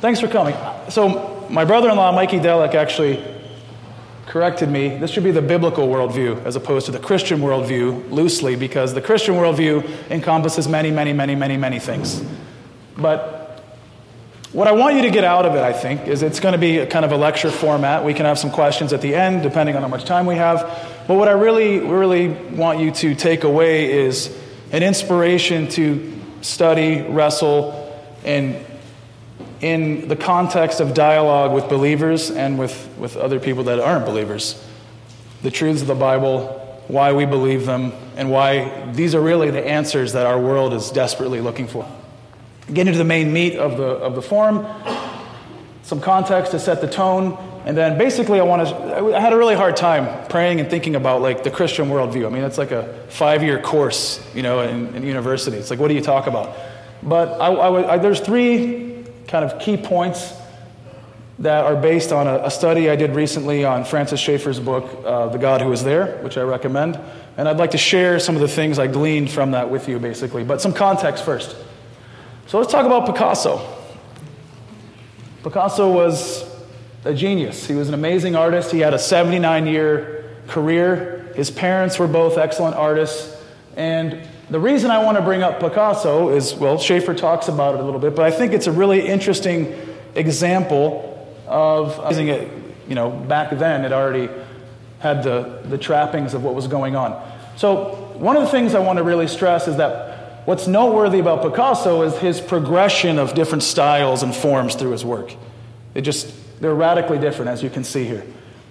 Thanks for coming. So, my brother in law, Mikey Delic, actually corrected me. This should be the biblical worldview as opposed to the Christian worldview loosely, because the Christian worldview encompasses many, many, many, many, many things. But what I want you to get out of it, I think, is it's going to be a kind of a lecture format. We can have some questions at the end, depending on how much time we have. But what I really, really want you to take away is an inspiration to study, wrestle, and in the context of dialogue with believers and with, with other people that aren't believers. The truths of the Bible, why we believe them, and why these are really the answers that our world is desperately looking for. Get into the main meat of the, of the forum, some context to set the tone, and then basically I want to, I had a really hard time praying and thinking about like the Christian worldview. I mean, it's like a five-year course, you know, in, in university. It's like, what do you talk about? But I, I, I, there's three kind of key points that are based on a, a, study I did recently on Francis Schaeffer's book, uh, The God Who Is There, which I recommend. And I'd like to share some of the things I gleaned from that with you, basically. But some context first. So let's talk about Picasso. Picasso was a genius. He was an amazing artist. He had a 79 year career. His parents were both excellent artists. And the reason I want to bring up Picasso is, well, Schaeffer talks about it a little bit, but I think it's a really interesting example of using it, you know, back then it already had the, the trappings of what was going on. So, one of the things I want to really stress is that what's noteworthy about Picasso is his progression of different styles and forms through his work. It just, they're radically different, as you can see here.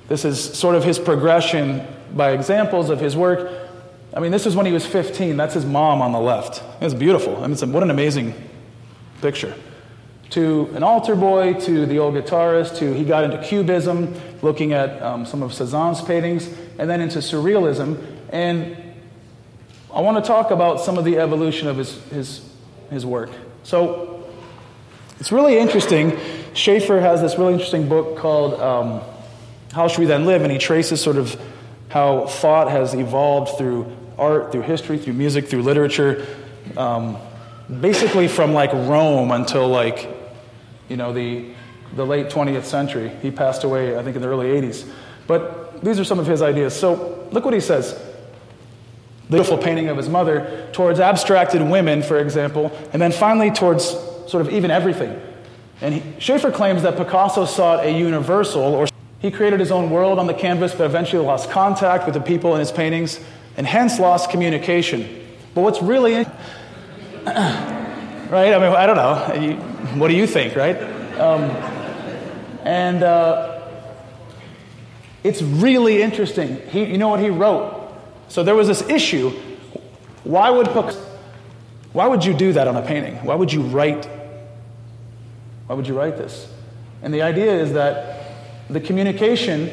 This is sort of his progression by examples of his work I mean, this is when he was 15. That's his mom on the left. It's beautiful. I mean, it's what an amazing picture. To an altar boy, to the old guitarist, to he got into Cubism, looking at um, some of Cezanne's paintings, and then into Surrealism. And I want to talk about some of the evolution of his, his, his work. So it's really interesting. Schaeffer has this really interesting book called um, How Should We Then Live? And he traces sort of how thought has evolved through art, through history, through music, through literature, um, basically from like Rome until like, you know, the, the late 20th century. He passed away, I think, in the early 80s. But these are some of his ideas. So look what he says. The beautiful painting of his mother, towards abstracted women, for example, and then finally towards sort of even everything. And he, Schaeffer claims that Picasso sought a universal, or he created his own world on the canvas, but eventually lost contact with the people in his paintings and hence lost communication. But what's really, right? I mean, I don't know. what do you think, right? Um, and uh, it's really interesting. He, you know what he wrote? So there was this issue. Why would why would you do that on a painting? Why would you write? Why would you write this? And the idea is that the communication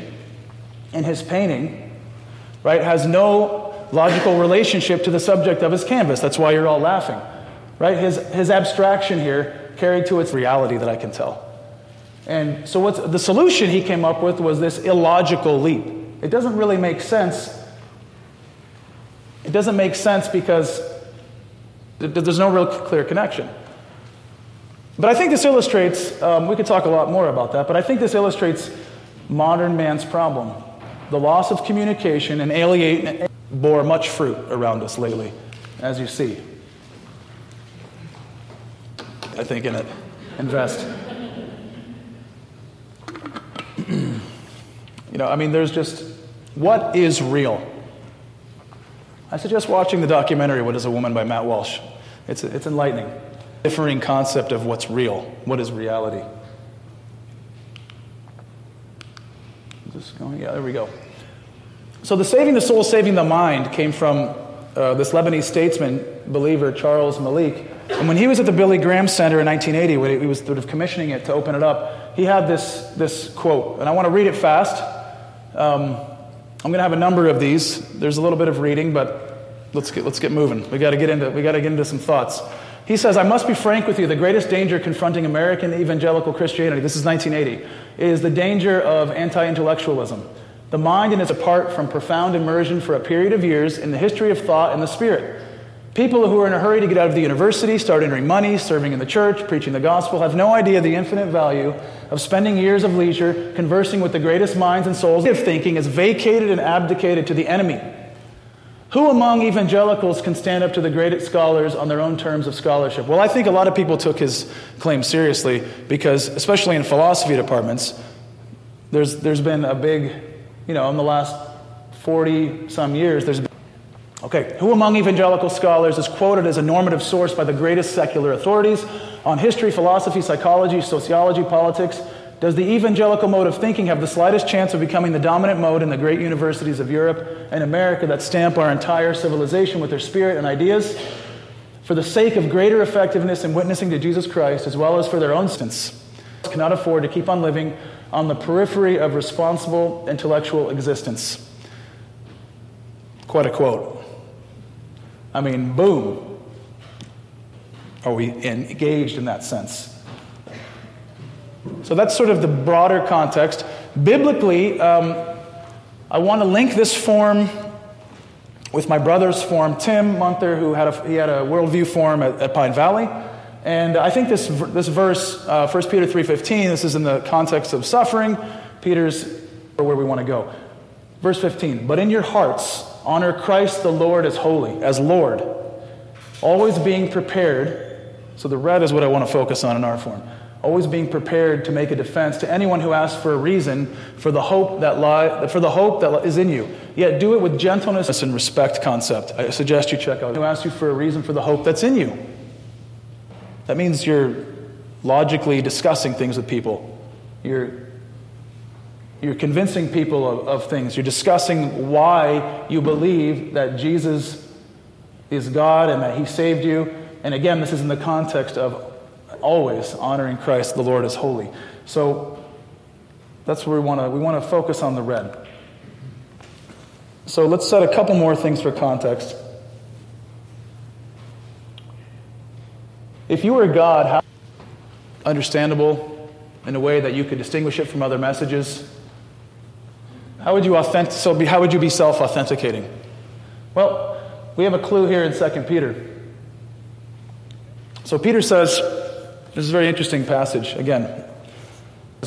in his painting, right, has no logical relationship to the subject of his canvas. That's why you're all laughing. Right? His, his abstraction here carried to its reality that I can tell. And so what's, the solution he came up with was this illogical leap. It doesn't really make sense. It doesn't make sense because there's no real clear connection. But I think this illustrates, um, we could talk a lot more about that, but I think this illustrates modern man's problem the loss of communication and alienation bore much fruit around us lately, as you see. I think in it. Invest. you know, I mean, there's just what is real? I suggest watching the documentary What is a Woman by Matt Walsh. It's, it's enlightening. Differing concept of what's real, what is reality. Just going, yeah, there we go. So the saving the soul, saving the mind came from uh, this Lebanese statesman, believer, Charles Malik. And when he was at the Billy Graham Center in 1980, when he was sort of commissioning it to open it up, he had this, this quote. And I want to read it fast. Um, I'm going to have a number of these. There's a little bit of reading, but let's get, let's get moving. We got to get into we got to get into some thoughts. He says, "I must be frank with you. The greatest danger confronting American evangelical Christianity, this is 1980, is the danger of anti-intellectualism. The mind and is apart from profound immersion for a period of years in the history of thought and the spirit. People who are in a hurry to get out of the university, start entering money, serving in the church, preaching the gospel, have no idea the infinite value of spending years of leisure conversing with the greatest minds and souls of thinking is vacated and abdicated to the enemy. Who among evangelicals can stand up to the greatest scholars on their own terms of scholarship? Well, I think a lot of people took his claim seriously because, especially in philosophy departments, there's, there's been a big, you know, in the last 40 some years, there's been Okay, who among evangelical scholars is quoted as a normative source by the greatest secular authorities on history, philosophy, psychology, sociology, politics? Does the evangelical mode of thinking have the slightest chance of becoming the dominant mode in the great universities of Europe and America that stamp our entire civilization with their spirit and ideas? For the sake of greater effectiveness in witnessing to Jesus Christ, as well as for their own sense, cannot afford to keep on living on the periphery of responsible intellectual existence. Quite a quote. I mean, boom. Are we engaged in that sense? So that's sort of the broader context. Biblically, um, I want to link this form with my brother's form, Tim Munther, who had a, he had a worldview forum at, at Pine Valley. And I think this, this verse, uh, 1 Peter 3.15, this is in the context of suffering. Peter's where we want to go. Verse 15, but in your hearts honor Christ the Lord as holy, as Lord, always being prepared. So the red is what I want to focus on in our form. Always being prepared to make a defense to anyone who asks for a reason for the hope that lie, for the hope that is in you. Yet do it with gentleness and respect concept. I suggest you check out who asks you for a reason for the hope that's in you. That means you're logically discussing things with people. You're you're convincing people of, of, things. You're discussing why you believe that Jesus is God and that He saved you. And again, this is in the context of always honoring Christ, the Lord, as holy. So that's where we want to we want to focus on the red. So let's set a couple more things for context. If you were God, how understandable in a way that you could distinguish it from other messages? How would you, authentic, so be, how would you be self authenticating? Well, we have a clue here in 2 Peter. So Peter says, this is a very interesting passage. Again,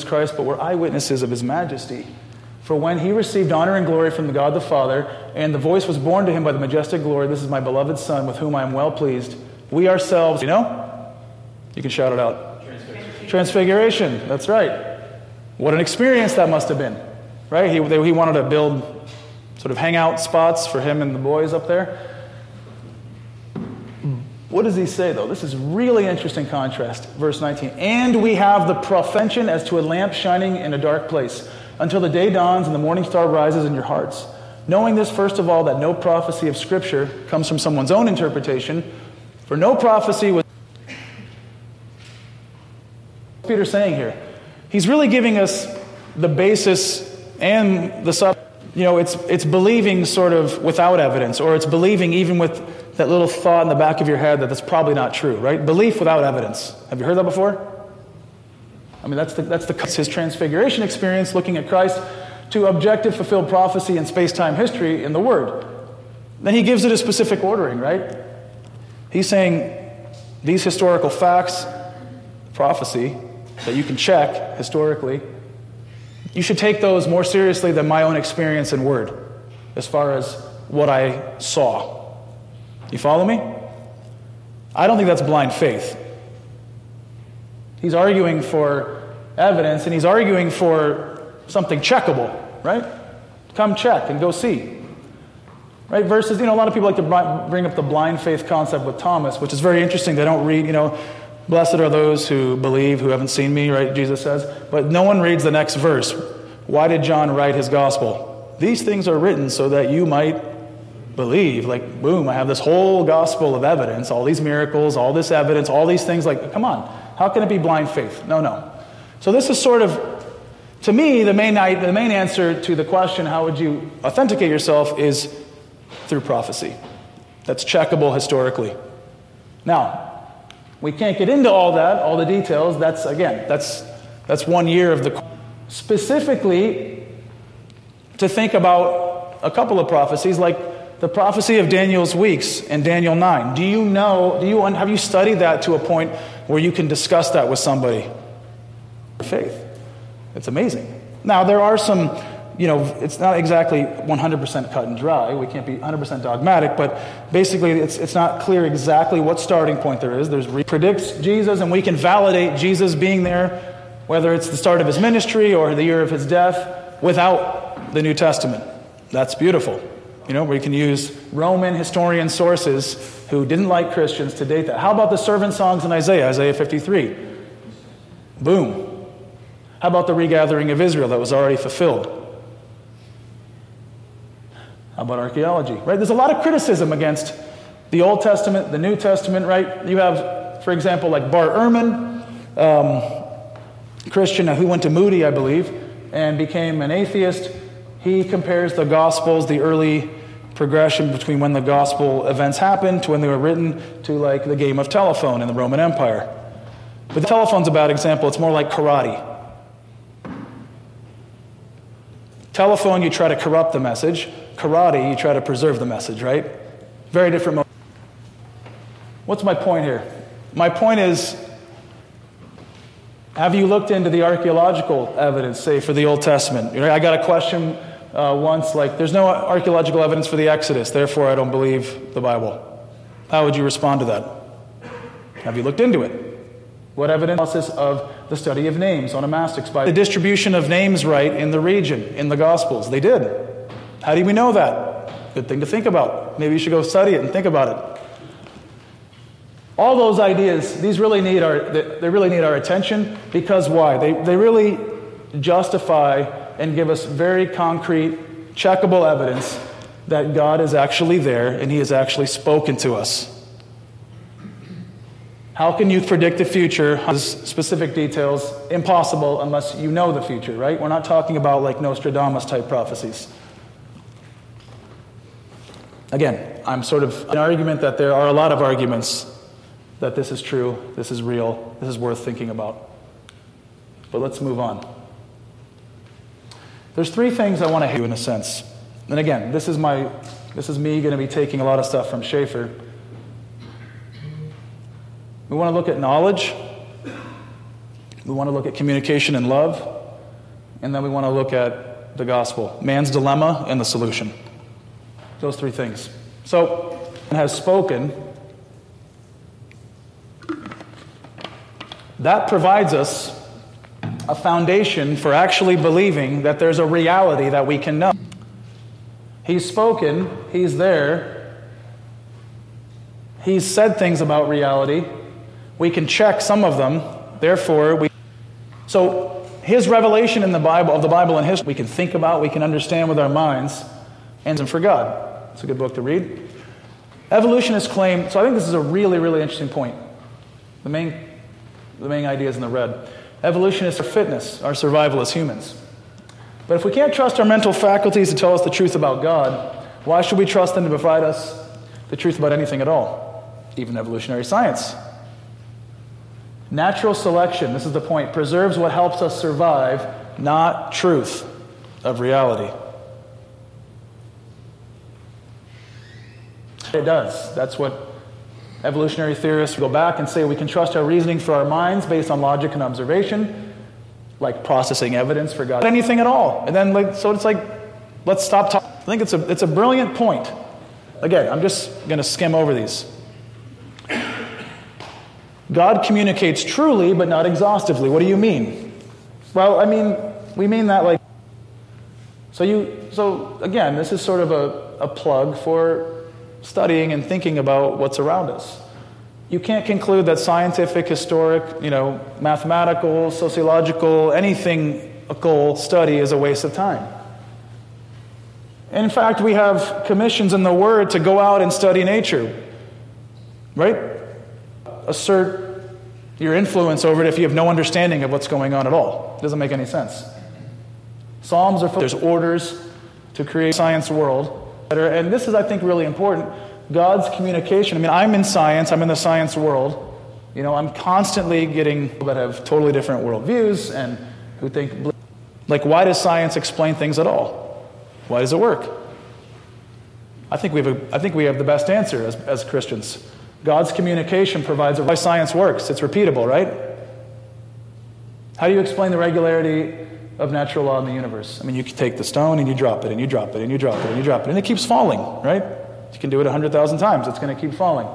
Christ, but we're eyewitnesses of his majesty. For when he received honor and glory from the God the Father, and the voice was borne to him by the majestic glory, This is my beloved Son, with whom I am well pleased, we ourselves, you know? You can shout it out. Transfiguration. Transfiguration. That's right. What an experience that must have been right? He, he wanted to build sort of hangout spots for him and the boys up there. What does he say, though? This is really interesting contrast. Verse 19. And we have the profession as to a lamp shining in a dark place until the day dawns and the morning star rises in your hearts. Knowing this, first of all, that no prophecy of Scripture comes from someone's own interpretation, for no prophecy was. What's Peter saying here? He's really giving us the basis and the sub, you know, it's, it's believing sort of without evidence, or it's believing even with that little thought in the back of your head that that's probably not true, right? Belief without evidence. Have you heard that before? I mean, that's, the, that's the, his transfiguration experience, looking at Christ to objective fulfilled prophecy and space time history in the Word. Then he gives it a specific ordering, right? He's saying these historical facts, prophecy, that you can check historically, you should take those more seriously than my own experience and word as far as what I saw. You follow me? I don't think that's blind faith. He's arguing for evidence and he's arguing for something checkable, right? Come check and go see. Right? Versus, you know, a lot of people like to bring up the blind faith concept with Thomas, which is very interesting. They don't read, you know, Blessed are those who believe, who haven't seen me, right? Jesus says. But no one reads the next verse. Why did John write his gospel? These things are written so that you might believe. Like, boom, I have this whole gospel of evidence, all these miracles, all this evidence, all these things. Like, come on. How can it be blind faith? No, no. So this is sort of, to me, the main, the main answer to the question, how would you authenticate yourself, is through prophecy. That's checkable historically. Now, we can't get into all that, all the details. That's, again, that's, that's one year of the. Specifically, to think about a couple of prophecies, like the prophecy of Daniel's weeks in Daniel 9. Do you know, do you, have you studied that to a point where you can discuss that with somebody? Faith. It's amazing. Now, there are some, you know, it's not exactly 100% cut and dry. We can't be 100% dogmatic, but basically it's, it's not clear exactly what starting point there is. There's re- predicts Jesus, and we can validate Jesus being there, whether it's the start of his ministry or the year of his death, without the New Testament. That's beautiful. You know, we can use Roman historian sources who didn't like Christians to date that. How about the servant songs in Isaiah, Isaiah 53? Boom. How about the regathering of Israel that was already fulfilled? About archaeology? Right? There's a lot of criticism against the Old Testament, the New Testament, right? You have, for example, like Bart Ehrman, um, Christian who went to Moody, I believe, and became an atheist. He compares the Gospels, the early progression between when the gospel events happened to when they were written to like the game of telephone in the Roman Empire. But the telephone's a bad example. It's more like karate. Telephone, you try to corrupt the message. Karate, you try to preserve the message, right? Very different. Mo- What's my point here? My point is have you looked into the archaeological evidence, say, for the Old Testament? I got a question uh, once, like, there's no archaeological evidence for the Exodus, therefore I don't believe the Bible. How would you respond to that? Have you looked into it? What evidence of the study of names on onomastics by the distribution of names right in the region, in the Gospels? They did. How do we know that? Good thing to think about. Maybe you should go study it and think about it. All those ideas, these really need our, they really need our attention because why? They, they really justify and give us very concrete, checkable evidence that God is actually there and He has actually spoken to us. How can you predict the future? Specific details, impossible unless you know the future, right? We're not talking about like Nostradamus type prophecies. Again, I'm sort of an argument that there are a lot of arguments that this is true, this is real, this is worth thinking about. But let's move on. There's three things I want to do in a sense. And again, this is my this is me going to be taking a lot of stuff from Schaeffer. We want to look at knowledge. We want to look at communication and love. And then we want to look at the gospel, man's dilemma and the solution. Those three things. So, has spoken. That provides us a foundation for actually believing that there's a reality that we can know. He's spoken, He's there, He's said things about reality. We can check some of them, therefore, we. So, His revelation in the Bible, of the Bible and history, we can think about, we can understand with our minds, and for God. It's a good book to read. Evolutionists claim, so I think this is a really, really interesting point. The main, the main idea is in the red. Evolutionists are fitness, our survival as humans. But if we can't trust our mental faculties to tell us the truth about God, why should we trust them to provide us the truth about anything at all, even evolutionary science? Natural selection, this is the point, preserves what helps us survive, not truth of reality. It does. That's what Evolutionary theorists go back and say we can trust our reasoning for our minds based on logic and observation, like processing evidence for God, anything at all. And then, like, so it's like, let's stop talking. I think it's a, it's a brilliant point. Again, I'm just going to skim over these. God communicates truly, but not exhaustively. What do you mean? Well, I mean, we mean that like. So you, so again, this is sort of a, a plug for studying and thinking about what's around us. You can't conclude that scientific, historic, you know, mathematical, sociological, anything goal study is a waste of time. In fact, we have commissions in the Word to go out and study nature, right? Assert your influence over it if you have no understanding of what's going on at all. It doesn't make any sense. Psalms are full. there's orders to create a science world and this is, I think, really important. God's communication. I mean, I'm in science, I'm in the science world. You know, I'm constantly getting people that have totally different worldviews and who think, like, why does science explain things at all? Why does it work? I think we have, a, I think we have the best answer as, as Christians. God's communication provides why science works. It's repeatable, right? How do you explain the regularity of natural law in the universe? I mean, you can take the stone and you drop it, and you drop it, and you drop it, and you drop it, and it keeps falling, right? You can do it 100,000 times, it's going to keep falling.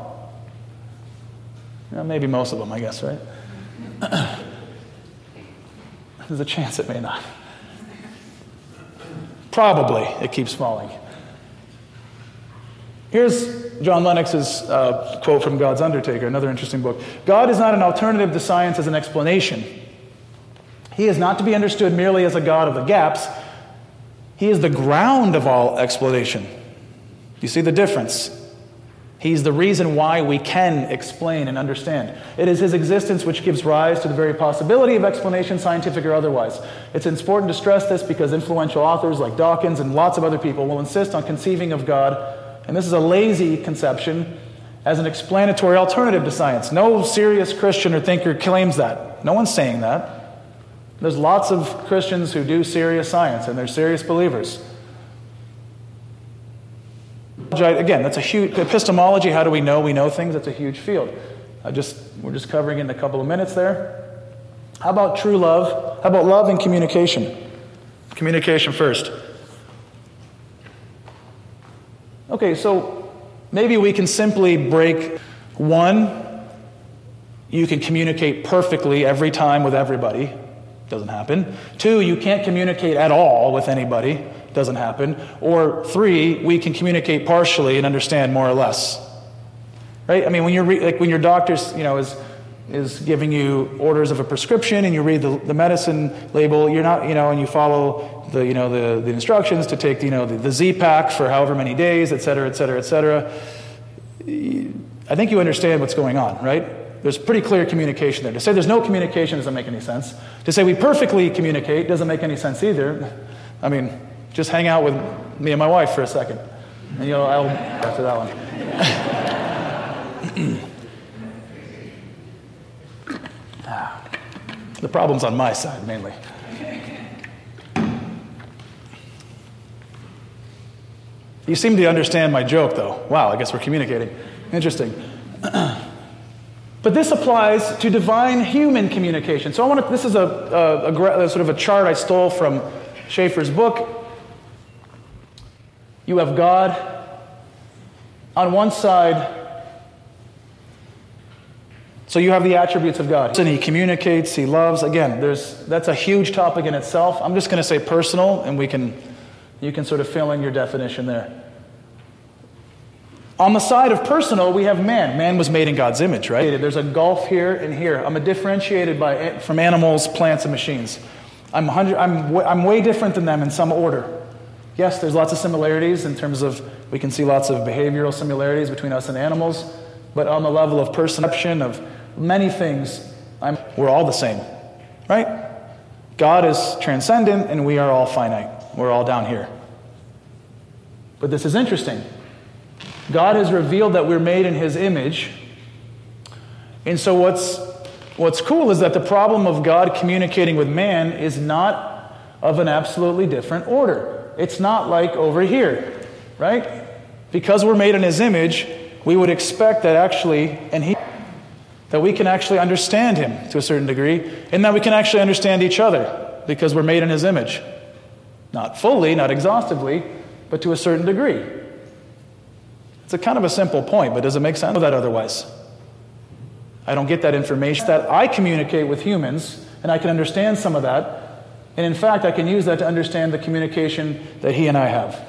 Maybe most of them, I guess, right? There's a chance it may not. Probably it keeps falling. Here's John Lennox's uh, quote from God's Undertaker, another interesting book. God is not an alternative to science as an explanation. He is not to be understood merely as a God of the gaps. He is the ground of all explanation. You see the difference? He's the reason why we can explain and understand. It is his existence which gives rise to the very possibility of explanation, scientific or otherwise. It's important to stress this because influential authors like Dawkins and lots of other people will insist on conceiving of God and this is a lazy conception, as an explanatory alternative to science. No serious Christian or thinker claims that. No one's saying that. There's lots of Christians who do serious science, and they're serious believers. Again, that's a huge epistemology. How do we know we know things? That's a huge field. I just we're just covering in a couple of minutes there. How about true love? How about love and communication? Communication first. Okay, so maybe we can simply break one, you can communicate perfectly every time with everybody. Doesn't happen. Two, you can't communicate at all with anybody. Doesn't happen. Or three, we can communicate partially and understand more or less. Right? I mean, when you're re- like when your doctor, you know, is is giving you orders of a prescription and you read the, the medicine label, you're not, you know, and you follow the, you know, the, the instructions to take, you know, the, the Z pack for however many days, et cetera, et cetera, et cetera. I think you understand what's going on, right? There's pretty clear communication there. To say there's no communication doesn't make any sense. To say we perfectly communicate doesn't make any sense either. I mean, just hang out with me and my wife for a second, and you'll, I'll, after that one. The problem's on my side mainly. You seem to understand my joke, though. Wow, I guess we're communicating. Interesting. but this applies to divine human communication. So I want to. This is a, a, a, a sort of a chart I stole from Schaeffer's book. You have God on one side so you have the attributes of God. And he communicates, he loves. Again, there's that's a huge topic in itself. I'm just going to say personal and we can you can sort of fill in your definition there. On the side of personal, we have man. Man was made in God's image, right? There's a gulf here and here. I'm differentiated by, from animals, plants, and machines. I'm, I'm, I'm way different than them in some order. Yes, there's lots of similarities in terms of, we can see lots of behavioral similarities between us and animals, but on the level of perception, of many things, I'm, we're all the same, right? God is transcendent and we are all finite. We're all down here. But this is interesting. God has revealed that we're made in His image. And so, what's, what's cool is that the problem of God communicating with man is not of an absolutely different order. It's not like over here, right? Because we're made in His image, we would expect that actually, and He that we can actually understand Him to a certain degree, and that we can actually understand each other because we're made in His image. Not fully, not exhaustively, but to a certain degree. It's a kind of a simple point, but does it make sense? that otherwise. I don't get that information that I communicate with humans, and I can understand some of that. And in fact, I can use that to understand the communication that he and I have.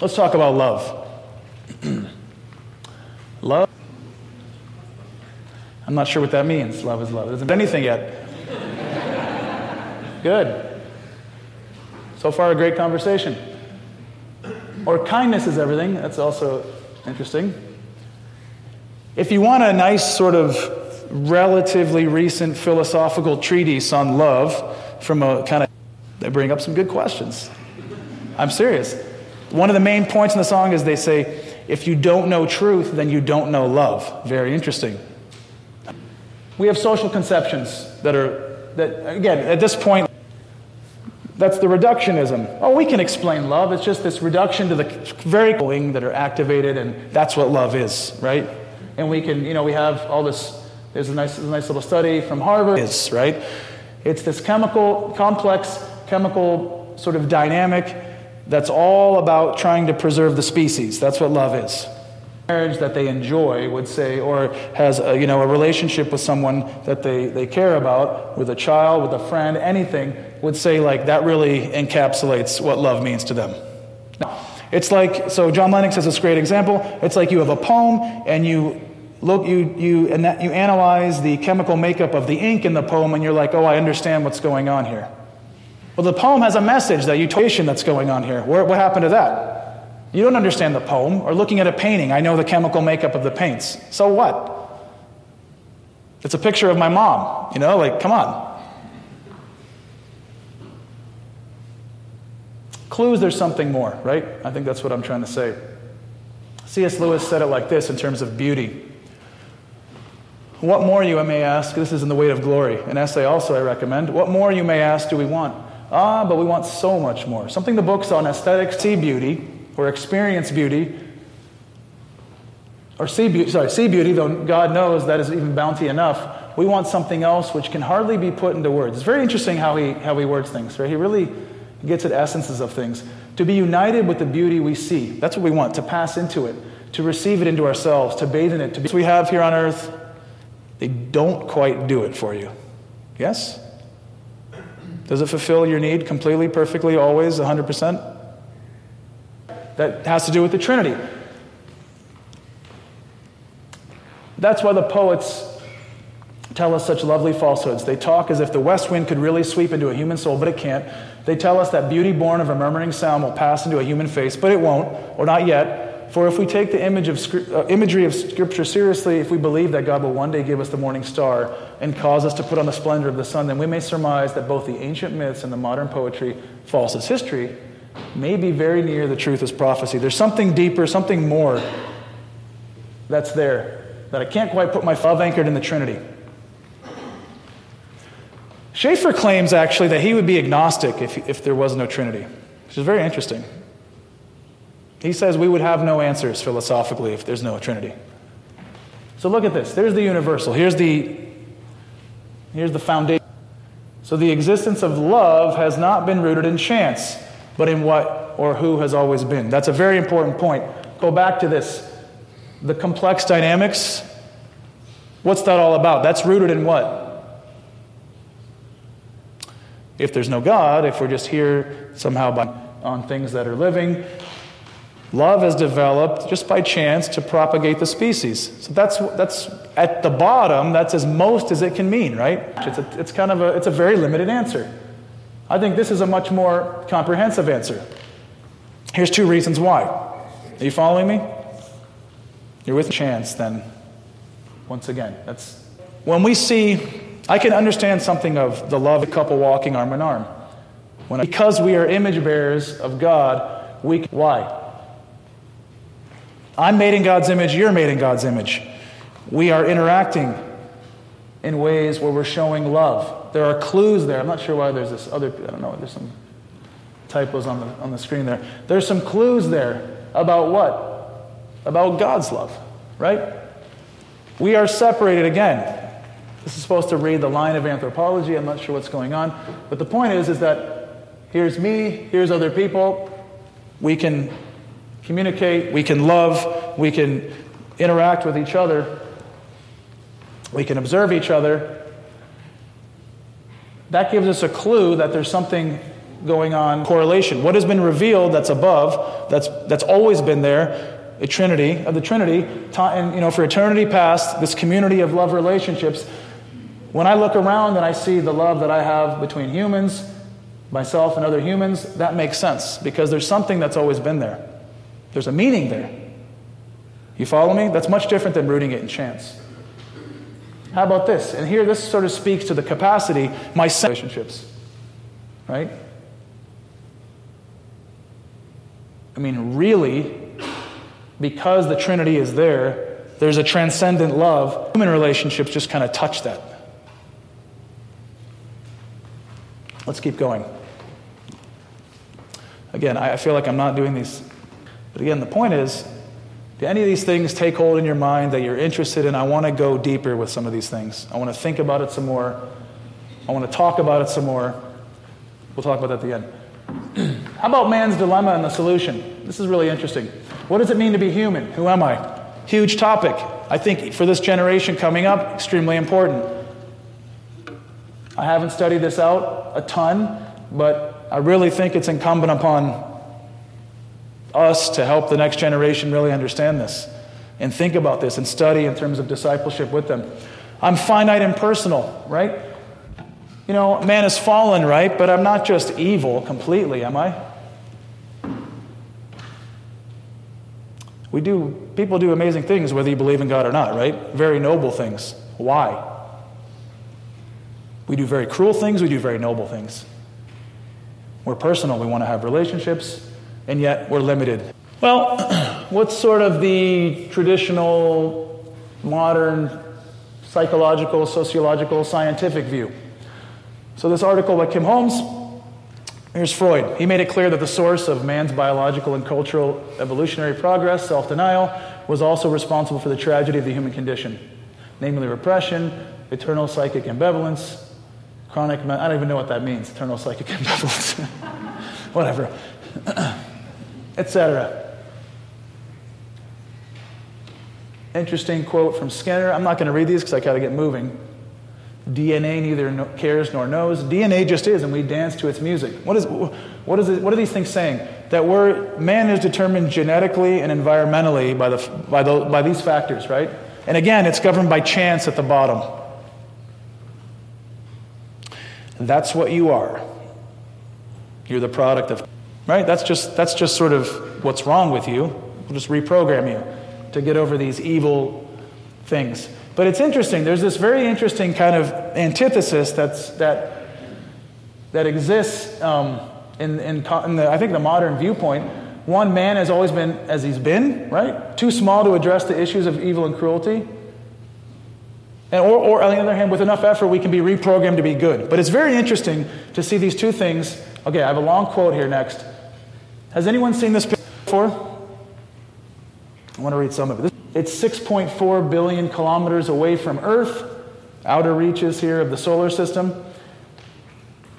Let's talk about love. love. I'm not sure what that means. Love is love. It mean anything yet. Good. So far, a great conversation. Or kindness is everything. That's also interesting. If you want a nice, sort of relatively recent philosophical treatise on love from a kind of, they bring up some good questions. I'm serious. One of the main points in the song is they say, if you don't know truth, then you don't know love. Very interesting. We have social conceptions that are, that, again, at this point, That's the reductionism. Oh, we can explain love. It's just this reduction to the very thing that are activated, and that's what love is, right? And we can, you know, we have all this. There's a nice, a nice little study from Harvard. Is right. It's this chemical, complex chemical sort of dynamic that's all about trying to preserve the species. That's what love is marriage that they enjoy would say or has a, you know a relationship with someone that they, they care about with a child with a friend anything would say like that really encapsulates what love means to them Now, it's like so john lennox has this great example it's like you have a poem and you look you you and that, you analyze the chemical makeup of the ink in the poem and you're like oh i understand what's going on here well the poem has a message that you that's going on here what happened to that you don't understand the poem, or looking at a painting, I know the chemical makeup of the paints. So what? It's a picture of my mom, you know, like, come on. Clues there's something more, right? I think that's what I'm trying to say. C.S. Lewis said it like this in terms of beauty. What more, you may ask, this is in The Weight of Glory, an essay also I recommend. What more, you may ask, do we want? Ah, but we want so much more. Something the books on aesthetics see beauty, or experience beauty, or see beauty, sorry, see beauty, though God knows that is even bounty enough. We want something else which can hardly be put into words. It's very interesting how he, how he words things, right? He really gets at essences of things. To be united with the beauty we see. That's what we want, to pass into it, to receive it into ourselves, to bathe in it. To be, we have here on earth, they don't quite do it for you. Yes? Does it fulfill your need completely, perfectly, always, 100%? that has to do with the Trinity. That's why the poets tell us such lovely falsehoods. They talk as if the west wind could really sweep into a human soul, but it can't. They tell us that beauty born of a murmuring sound will pass into a human face, but it won't, or not yet. For if we take the image of, uh, imagery of Scripture seriously, if we believe that God will one day give us the morning star and cause us to put on the splendor of the sun, then we may surmise that both the ancient myths and the modern poetry, false as history, may be very near the truth as prophecy. There's something deeper, something more that's there that I can't quite put my love anchored in the Trinity. Schaeffer claims actually that he would be agnostic if, if there was no Trinity, which is very interesting. He says we would have no answers philosophically if there's no Trinity. So look at this. There's the universal. Here's the, here's the foundation. So the existence of love has not been rooted in chance but in what or who has always been. That's a very important point. Go back to this. The complex dynamics, what's that all about? That's rooted in what? If there's no God, if we're just here somehow by, on things that are living, love has developed just by chance to propagate the species. So that's, that's at the bottom, that's as most as it can mean, right? It's, a, it's kind of a, it's a very limited answer. I think this is a much more comprehensive answer. Here's two reasons why. Are you following me? You're with chance, then, once again. That's when we see, I can understand something of the love of a couple walking arm in arm. When, because we are image bearers of God, we why? I'm made in God's image, you're made in God's image. We are interacting in ways where we're showing love. There are clues there. I'm not sure why there's this other, I don't know, there's some typos on the, on the screen there. There's some clues there about what? About God's love, right? We are separated again. This is supposed to read the line of anthropology. I'm not sure what's going on. But the point is, is that here's me, here's other people. We can communicate, we can love, we can interact with each other, we can observe each other, that gives us a clue that there's something going on correlation what has been revealed that's above that's that's always been there a trinity of the trinity and you know for eternity past this community of love relationships when i look around and i see the love that i have between humans myself and other humans that makes sense because there's something that's always been there there's a meaning there you follow me that's much different than rooting it in chance how about this? And here, this sort of speaks to the capacity, my relationships, right? I mean, really, because the Trinity is there, there's a transcendent love. Human relationships just kind of touch that. Let's keep going. Again, I feel like I'm not doing these. But again, the point is do any of these things take hold in your mind that you're interested in? I want to go deeper with some of these things. I want to think about it some more. I want to talk about it some more. We'll talk about that at the end. How about man's dilemma and the solution? This is really interesting. What does it mean to be human? Who am I? Huge topic. I think for this generation coming up, extremely important. I haven't studied this out a ton, but I really think it's incumbent upon us to help the next generation really understand this and think about this and study in terms of discipleship with them. I'm finite and personal, right? You know, man is fallen, right? But I'm not just evil completely, am I? We do, people do amazing things whether you believe in God or not, right? Very noble things. Why? We do very cruel things, we do very noble things. We're personal, we want to have relationships, and yet we're limited. Well, what's sort of the traditional, modern, psychological, sociological, scientific view? So, this article by Kim Holmes, here's Freud. He made it clear that the source of man's biological and cultural evolutionary progress, self denial, was also responsible for the tragedy of the human condition, namely repression, eternal psychic ambivalence, chronic, I don't even know what that means, eternal psychic ambivalence, whatever, etc. Interesting quote from Skinner. I'm not going to read these because I got to get moving. DNA neither cares nor knows. DNA just is, and we dance to its music. What, is, what, is it, what are these things saying? That we're, man is determined genetically and environmentally by, the, by, the, by these factors, right? And again, it's governed by chance at the bottom. That's what you are. You're the product of, right? That's just, that's just sort of what's wrong with you. We'll just reprogram you to get over these evil things. But it's interesting. There's this very interesting kind of antithesis that's, that, that exists um, in, in, in the, I think, the modern viewpoint. One man has always been as he's been, right? Too small to address the issues of evil and cruelty. And, or, or, on the other hand, with enough effort, we can be reprogrammed to be good. But it's very interesting to see these two things. Okay, I have a long quote here next. Has anyone seen this before? I want to read some of it. It's 6.4 billion kilometers away from Earth, outer reaches here of the solar system.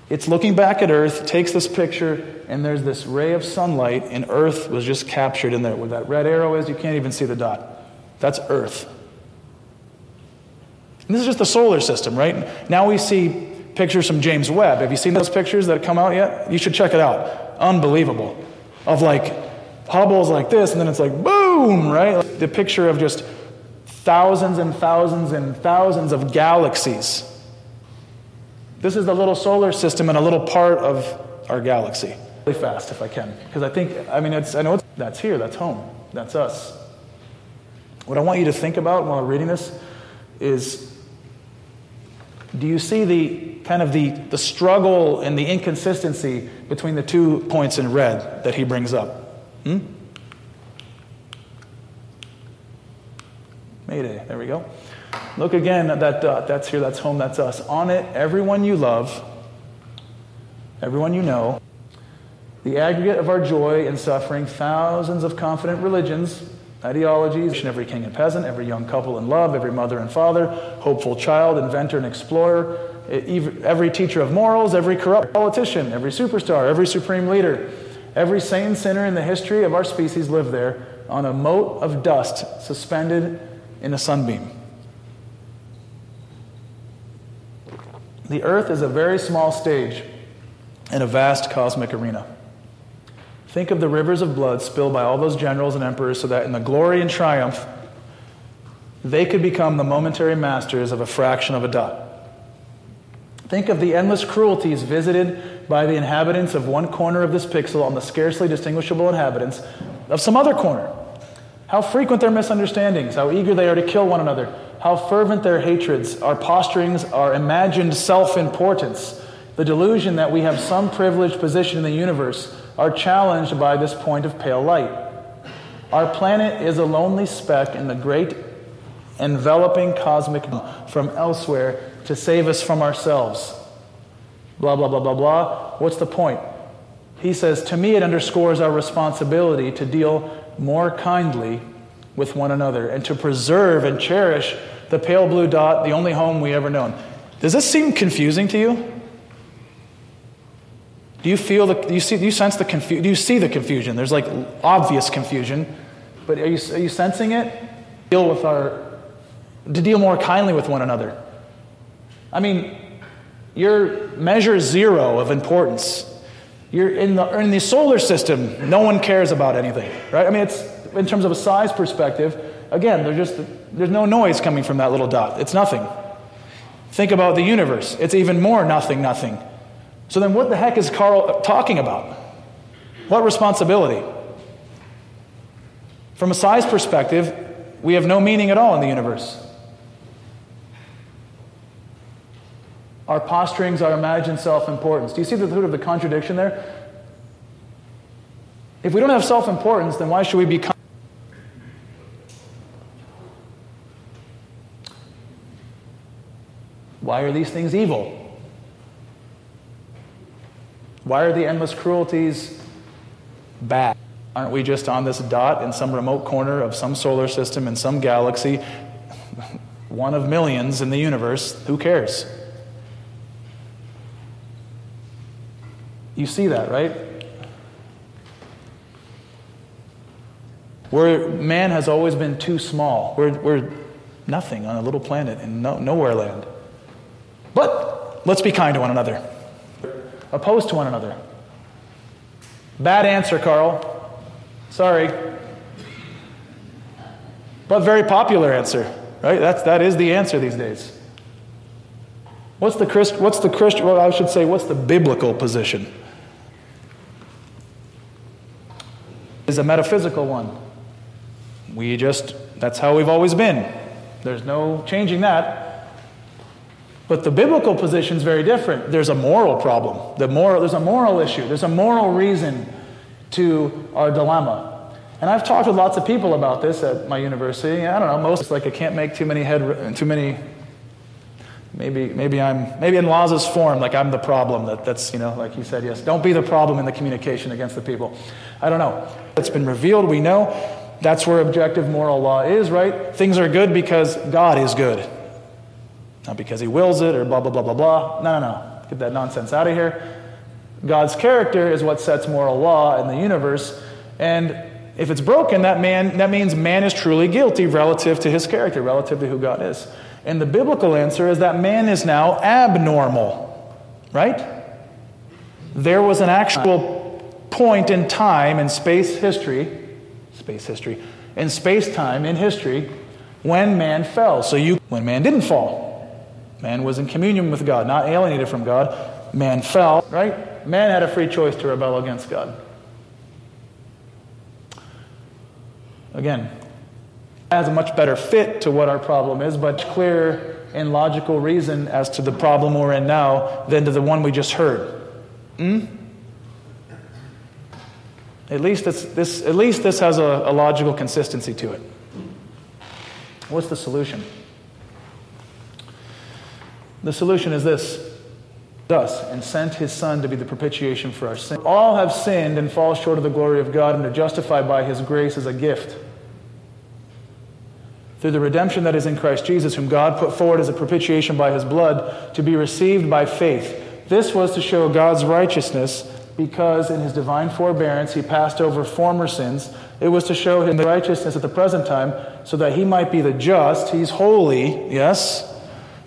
It's looking back at Earth, takes this picture, and there's this ray of sunlight, and Earth was just captured in there. Where that red arrow is, you can't even see the dot. That's Earth. And this is just the solar system, right? Now we see pictures from James Webb. Have you seen those pictures that have come out yet? You should check it out. Unbelievable. Of like Hubble's like this, and then it's like boom, right? The picture of just thousands and thousands and thousands of galaxies. This is the little solar system and a little part of our galaxy. Really fast, if I can, because I think I mean it's I know it's, that's here, that's home, that's us. What I want you to think about while reading this is do you see the kind of the, the struggle and the inconsistency between the two points in red that he brings up? Hmm? Mayday. There we go. Look again at that dot. That's here, that's home, that's us. On it, everyone you love, everyone you know, the aggregate of our joy and suffering, thousands of confident religions, ideologies, and every king and peasant, every young couple in love, every mother and father, hopeful child, inventor and explorer, every teacher of morals, every corrupt politician, every superstar, every supreme leader, every and sinner in the history of our species lived there on a mote of dust suspended in a sunbeam. The earth is a very small stage in a vast cosmic arena. Think of the rivers of blood spilled by all those generals and emperors so that in the glory and triumph, they could become the momentary masters of a fraction of a dot. Think of the endless cruelties visited by the inhabitants of one corner of this pixel on the scarcely distinguishable inhabitants of some other corner. How frequent their misunderstandings, how eager they are to kill one another, how fervent their hatreds, our posturings, our imagined self importance, the delusion that we have some privileged position in the universe, are challenged by this point of pale light. Our planet is a lonely speck in the great enveloping cosmic from elsewhere to save us from ourselves. Blah, blah, blah, blah, blah. What's the point? he says, To me, it underscores our responsibility to deal more kindly with one another and to preserve and cherish the pale blue dot, the only home we ever known. Does this seem confusing to you? Do you feel the, do you see, do you sense the confusion? Do you see the confusion? There's like obvious confusion, but are you, are you sensing it? Deal with our, to deal more kindly with one another. I mean, you're measure zero of importance. You're in the, in the solar system, no one cares about anything, right? I mean, it's in terms of a size perspective, again, there's just there's no noise coming from that little dot. It's nothing. Think about the universe. It's even more nothing, nothing. So then what the heck is Carl talking about? What responsibility? From a size perspective, we have no meaning at all in the universe. Our posturings, our imagined self importance. Do you see the root of the contradiction there? If we don't have self importance, then why should we be Why are these things evil? Why are the endless cruelties bad? Aren't we just on this dot in some remote corner of some solar system in some galaxy, one of millions in the universe? Who cares? You see that, right? Where man has always been too small. We're, we're nothing on a little planet in no, nowhere land. But let's be kind to one another, opposed to one another. Bad answer, Carl. Sorry. But very popular answer, right? That's, that is the answer these days. What's the, Christ, what's the Christian, well, I should say, what's the biblical position? Is a metaphysical one. We just, that's how we've always been. There's no changing that. But the biblical position is very different. There's a moral problem. The moral, there's a moral issue. There's a moral reason to our dilemma. And I've talked with lots of people about this at my university. I don't know, most like I can't make too many head, too many. Maybe, maybe I'm, maybe in Laz's form, like I'm the problem. That, that's, you know, like he said, yes, don't be the problem in the communication against the people. I don't know. It's been revealed. We know that's where objective moral law is, right? Things are good because God is good. Not because he wills it or blah, blah, blah, blah, blah. No, no, no. Get that nonsense out of here. God's character is what sets moral law in the universe. And if it's broken, that, man, that means man is truly guilty relative to his character, relative to who God is. And the biblical answer is that man is now abnormal, right? There was an actual point in time in space history, space history, in space time in history when man fell. So you, when man didn't fall. Man was in communion with God, not alienated from God. Man fell, right? Man had a free choice to rebel against God. Again, has a much better fit to what our problem is, but clearer and logical reason as to the problem we're in now than to the one we just heard. Hmm? At least this, this, at least this has a, a logical consistency to it. What's the solution? The solution is this thus and sent his son to be the propitiation for our sin. All have sinned and fall short of the glory of God and are justified by his grace as a gift. Through the redemption that is in Christ Jesus, whom God put forward as a propitiation by his blood to be received by faith. This was to show God's righteousness because in his divine forbearance he passed over former sins. It was to show the righteousness at the present time so that he might be the just. He's holy, yes,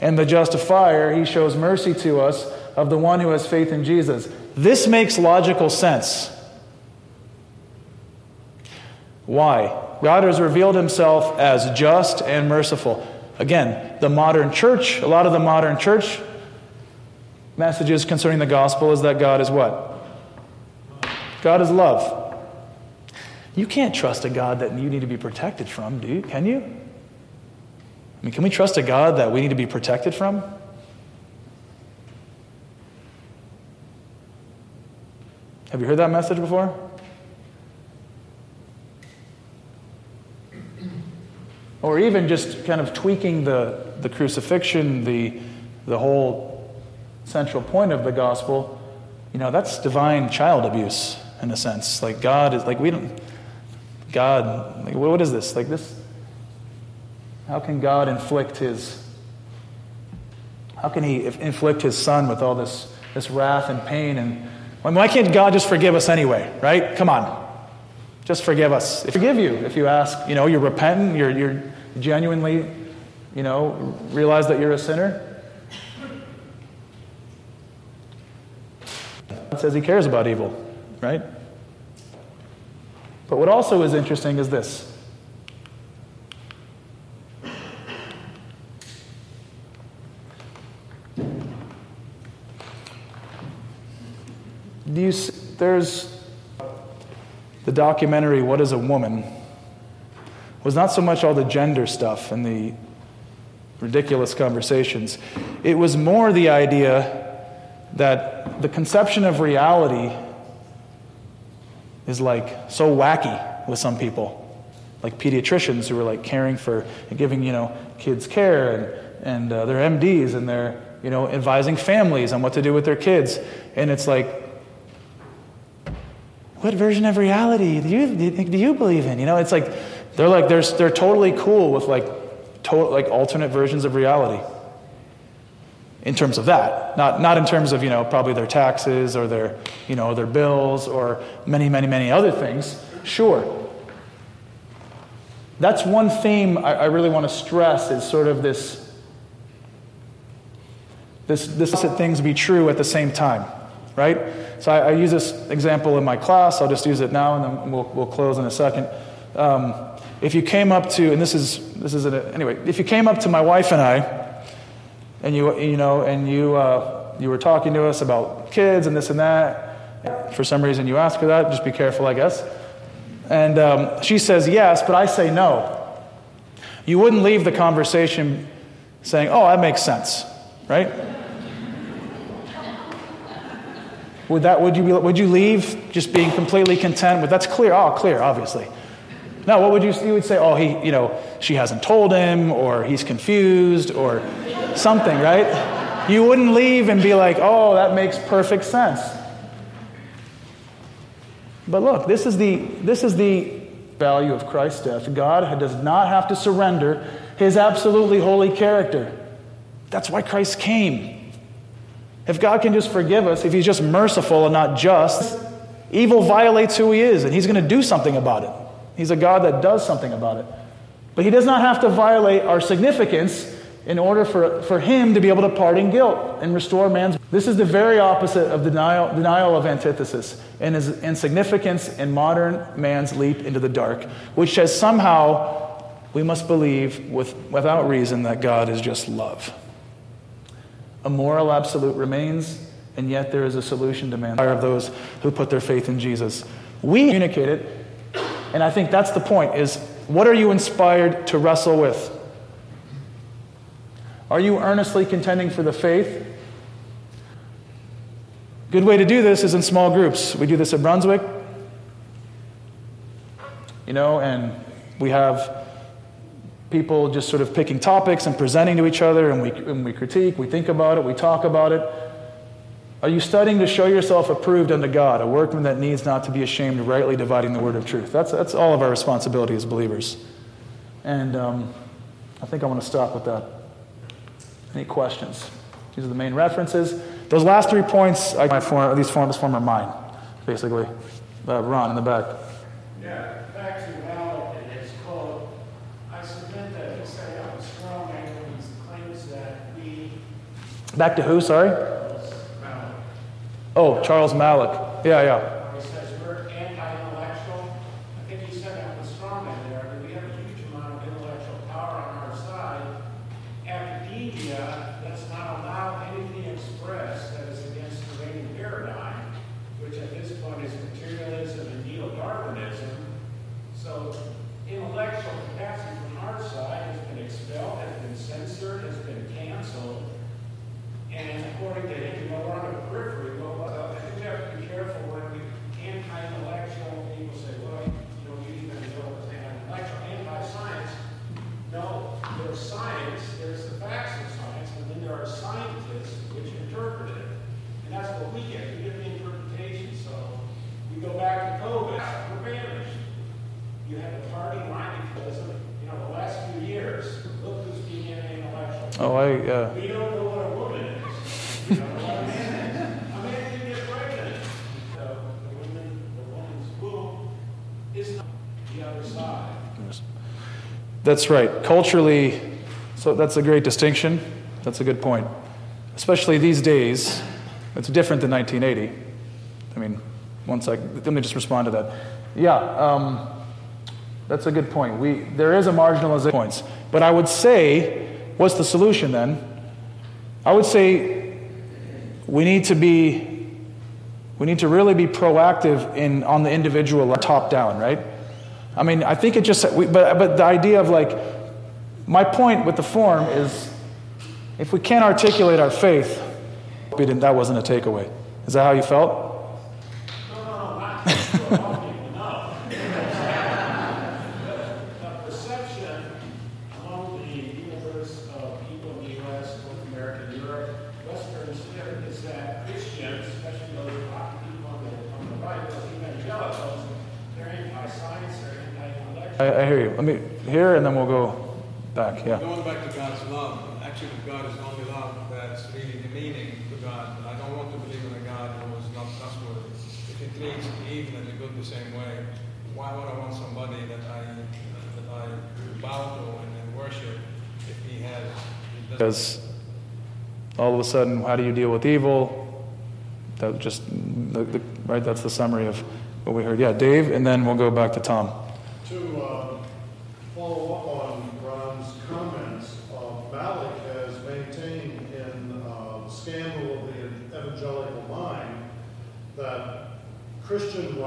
and the justifier, he shows mercy to us of the one who has faith in Jesus. This makes logical sense. Why? God has revealed himself as just and merciful. Again, the modern church, a lot of the modern church messages concerning the gospel is that God is what? God is love. You can't trust a God that you need to be protected from, do you? Can you? Mean, can we trust a God that we need to be protected from? Have you heard that message before? Or even just kind of tweaking the, the crucifixion, the, the whole central point of the gospel. you know, that's divine child abuse in a sense. Like God is like we don't God like what is this? Like this how can God inflict his how can he inflict his son with all this this wrath and pain and why can't God just forgive us anyway, right? Come on. Just forgive us. Forgive you if you ask, you know, you're repentant, you're, you're genuinely, you know, realize that you're a sinner. God says he cares about evil, right? But what also is interesting is this. Do you, there's the documentary What is a Woman? Was not so much all the gender stuff and the ridiculous conversations. It was more the idea that the conception of reality is like so wacky with some people. Like pediatricians who are like caring for and giving you know kids care and, and uh, they're mds and they're you know advising families on what to do with their kids. And it's like what version of reality do you, do you believe in you know it's like they're like they're, they're totally cool with like to, like alternate versions of reality in terms of that. Not, not in terms of, you know, probably their taxes or their, you know, their bills or many, many, many other things. Sure. That's one theme I, I really want to stress is sort of this, this, this things be true at the same time, right? So I, I, use this example in my class. I'll just use it now and then we'll, we'll close in a second. Um, if you came up to, and this is, this is, a, anyway, if you came up to my wife and I, and you, you know, and you, uh, you were talking to us about kids and this and that. For some reason, you ask her that. Just be careful, I guess. And um, she says yes, but I say no. You wouldn't leave the conversation saying, "Oh, that makes sense," right? Would that would you be, would you leave just being completely content with that's clear? Oh, clear, obviously. No, what would you you would say? Oh, he, you know, she hasn't told him, or he's confused, or something, right? You wouldn't leave and be like, oh, that makes perfect sense. But look, this is the, this is the value of Christ's death. God does not have to surrender his absolutely holy character. That's why Christ came. If God can just forgive us, if he's just merciful and not just, evil violates who he is, and he's going to do something about it. He's a God that does something about it. But he does not have to violate our significance in order for, for him to be able to pardon guilt and restore man's. This is the very opposite of denial, denial of antithesis and is insignificance in modern man's leap into the dark, which says somehow we must believe with, without reason that God is just love. A moral absolute remains, and yet there is a solution to man's of those who put their faith in Jesus. We communicate it, and I think that's the point is what are you inspired to wrestle with? Are you earnestly contending for the faith? Good way to do this is in small groups. We do this at Brunswick. You know, and we have people just sort of picking topics and presenting to each other, and we, and we critique, we think about it, we talk about it. Are you studying to show yourself approved unto God, a workman that needs not to be ashamed, rightly dividing the word of truth? That's, that's all of our responsibility as believers. And um, I think I want to stop with that. Any questions? These are the main references. Those last three points, I, form, these forms form are mine, basically. Uh, Ron in the back. Yeah, back to Malik and his quote. I submit that he set up a strong man when he claims that we. Back to who, sorry? Oh, Charles Malik. Yeah, yeah. scientists which interpret it. And that's what we get. We get the Oh, I, uh, We don't know what a woman is. You know, what a man is. A man can get pregnant. So the woman, the woman's womb is not the other side. That's right. Culturally, so that's a great distinction. That's a good point. Especially these days, it's different than 1980. I mean, one sec. Let me just respond to that. Yeah, um, that's a good point. We, there is a marginalization points. But I would say, what's the solution then? I would say we need to be, we need to really be proactive in, on the individual top down, right? I mean, I think it just, we, but, but the idea of like, my point with the form is if we can't articulate our faith, that wasn't a takeaway. Is that how you felt? No, no, no, not just for all people, no. The perception among the universe of people in the U.S., North America, Europe, Western Spirit is that Christians, especially those rock people on the, on the right, those evangelicals, they're anti-science, they're anti-intellectual. I, I hear you. Let me hear, and then we'll go back. Yeah. Going back to God's love, actually God is only love that's really demeaning to God. I don't want to believe in a God who is not trustworthy. If he treats evil and the good the same way, why would I want somebody that I that I bow to and, and worship if he has Because all of a sudden, how do you deal with evil? That just the, the, right. That's the summary of what we heard. Yeah, Dave, and then we'll go back to Tom. Follow up on Ron's comments, uh, Malik has maintained in uh, the scandal of the evangelical mind that Christian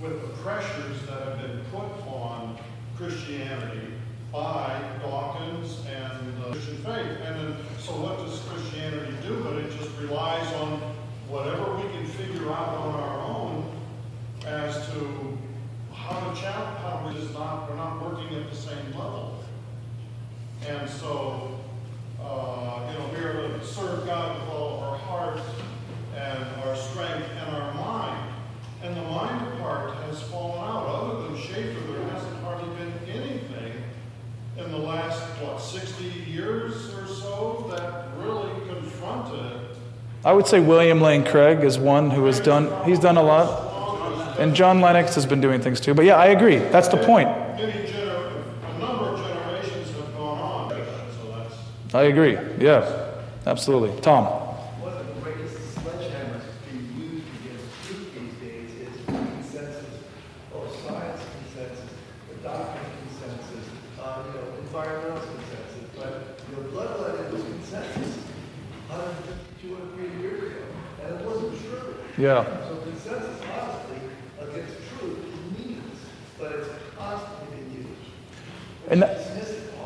with the pressures that have been put on Christianity by Dawkins and uh, Christian faith. And then, so what does Christianity do? But it just relies on whatever we can figure out on our own as to how challenge, how it is not, we're not working at the same level. And so, uh, you know, we are to serve God with all of our heart and our strength and our mind. And the mind part has fallen out. Other than Schaeffer, there hasn't hardly been anything in the last, what, 60 years or so that really confronted I would say William Lane Craig is one who has done. He's done a lot, and John Lennox has been doing things too. But yeah, I agree. That's the point. many gener, a number of generations have gone on. So that's. I agree. Yeah, absolutely. Tom. One And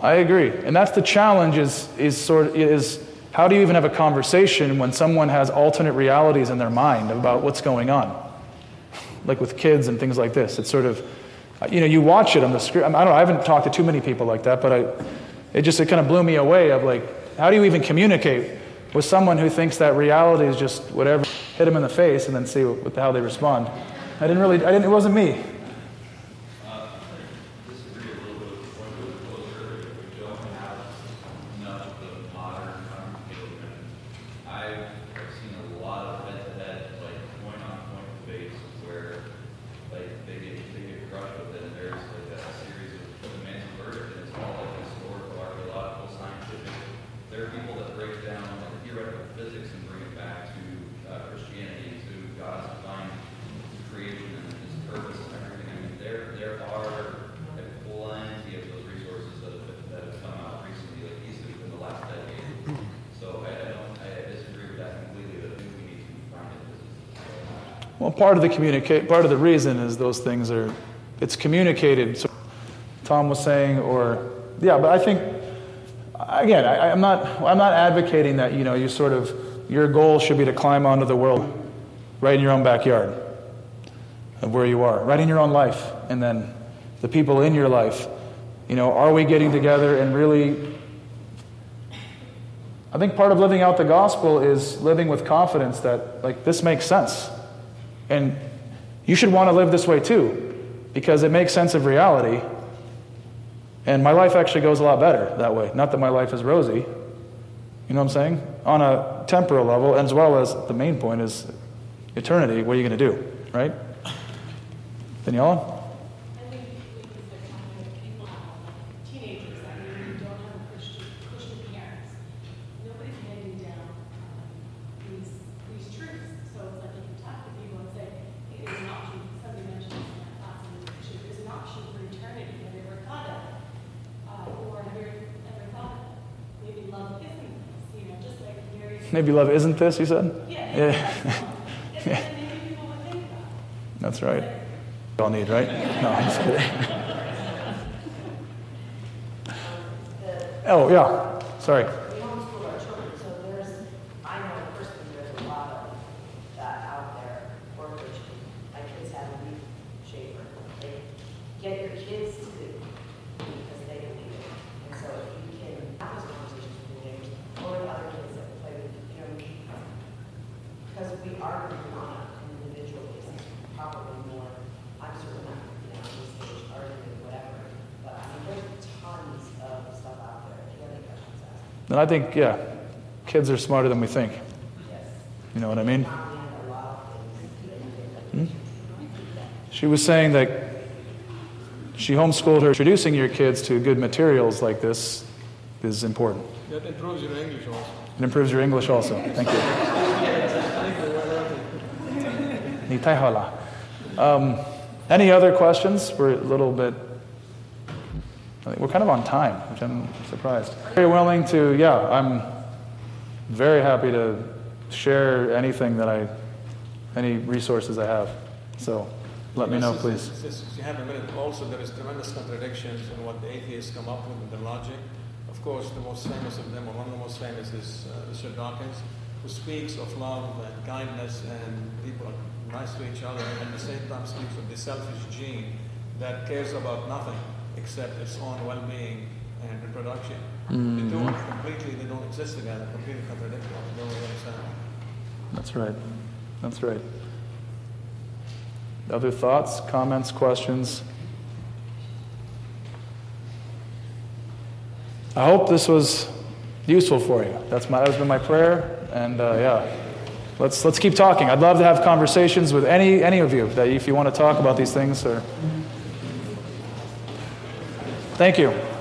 I agree. And that's the challenge is, is sort of, is how do you even have a conversation when someone has alternate realities in their mind about what's going on? Like with kids and things like this. It's sort of, you know, you watch it on the screen. I don't know, I haven't talked to too many people like that, but I, it just, it kind of blew me away of like, how do you even communicate with someone who thinks that reality is just whatever, hit them in the face and then see what, how they respond? I didn't really, I didn't, it wasn't me. disagree a little bit with the point that was posed earlier. We don't have enough of the modern complicated men. I've I've seen a lot of head-to-head, like point-on-point debates where, like, they get, they get crushed with it, and there's like a series of demands and verdict, and it's all like historical, archaeological, scientific. There are people that break down like theoretical physics and bring it back to uh, Christianity, to God's divine creation and His purpose and everything. I mean, there there are like, plenty of those resources that have, that have come out recently, like easily within the last decade. So I, I don't I disagree with that completely. But I think we need to find it. Well, part of the communicate, part of the reason is those things are, it's communicated. So Tom was saying, or yeah, but I think again, I, I'm not, I'm not advocating that you know you sort of your goal should be to climb onto the world right in your own backyard of where you are, right in your own life, and then the people in your life. You know, are we getting together and really I think part of living out the gospel is living with confidence that, like, this makes sense. And you should want to live this way too, because it makes sense of reality. And my life actually goes a lot better that way. Not that my life is rosy, You know what I'm saying? On a temporal level, as well as the main point is eternity. What are you going to do, right? Daniela? I think we can start talking with people now, like teenagers, I mean, who don't have Christian, Christian parents. Nobody's handing down um, these, these truths. So it's like if you talk to people and say, hey, there's an option, somebody mentioned this in my class, and should- there's an option for eternity, have you ever thought of it? Uh, Or have you ever thought of maybe love isn't this, you know, just like Mary. Maybe love isn't this, you said? Yeah. Yeah. And then maybe people would think about it. That's right. All need, right? No, I'm just kidding. Oh, yeah. Sorry. We homeschool our children, so there's, I know personally, there's a lot of that out there for Christian. My kids have a leaf shaper. They get your kids to do because they believe it. And so if you can have those conversations with your neighbors or with other kids that play with, you know, because we are working on an individual basis, probably more, I'm certainly not, you know, on this stage arguing whatever. But I mean, there's tons of stuff out there. If you have any questions, ask. And I think, yeah, kids are smarter than we think. You know what I mean? She was saying that she homeschooled her. Introducing your kids to good materials like this is important. That improves your English also. It improves your English also. Thank you. Um, any other questions? We're a little bit. I think we're kind of on time, which I'm surprised. Very willing to, yeah, I'm very happy to share anything that I, any resources I have. So let me know, please. this- You have a minute. Also, there is tremendous contradictions in what the atheists come up with in their logic. Of course, the most famous of them, or one of the most famous, is uh, Richard Dawkins, who speaks of love and kindness and people are nice to each other, and at the same time speaks of the selfish gene that cares about nothing except its own well-being and reproduction. The two are completely, they don't exist together, completely contradictory. Don't understand. That's right. That's right. Other thoughts, comments, questions? I hope this was useful for you. That's my, that's been my prayer, and uh, yeah, let's let's keep talking. I'd love to have conversations with any any of you that if you want to talk about these things. Or thank you.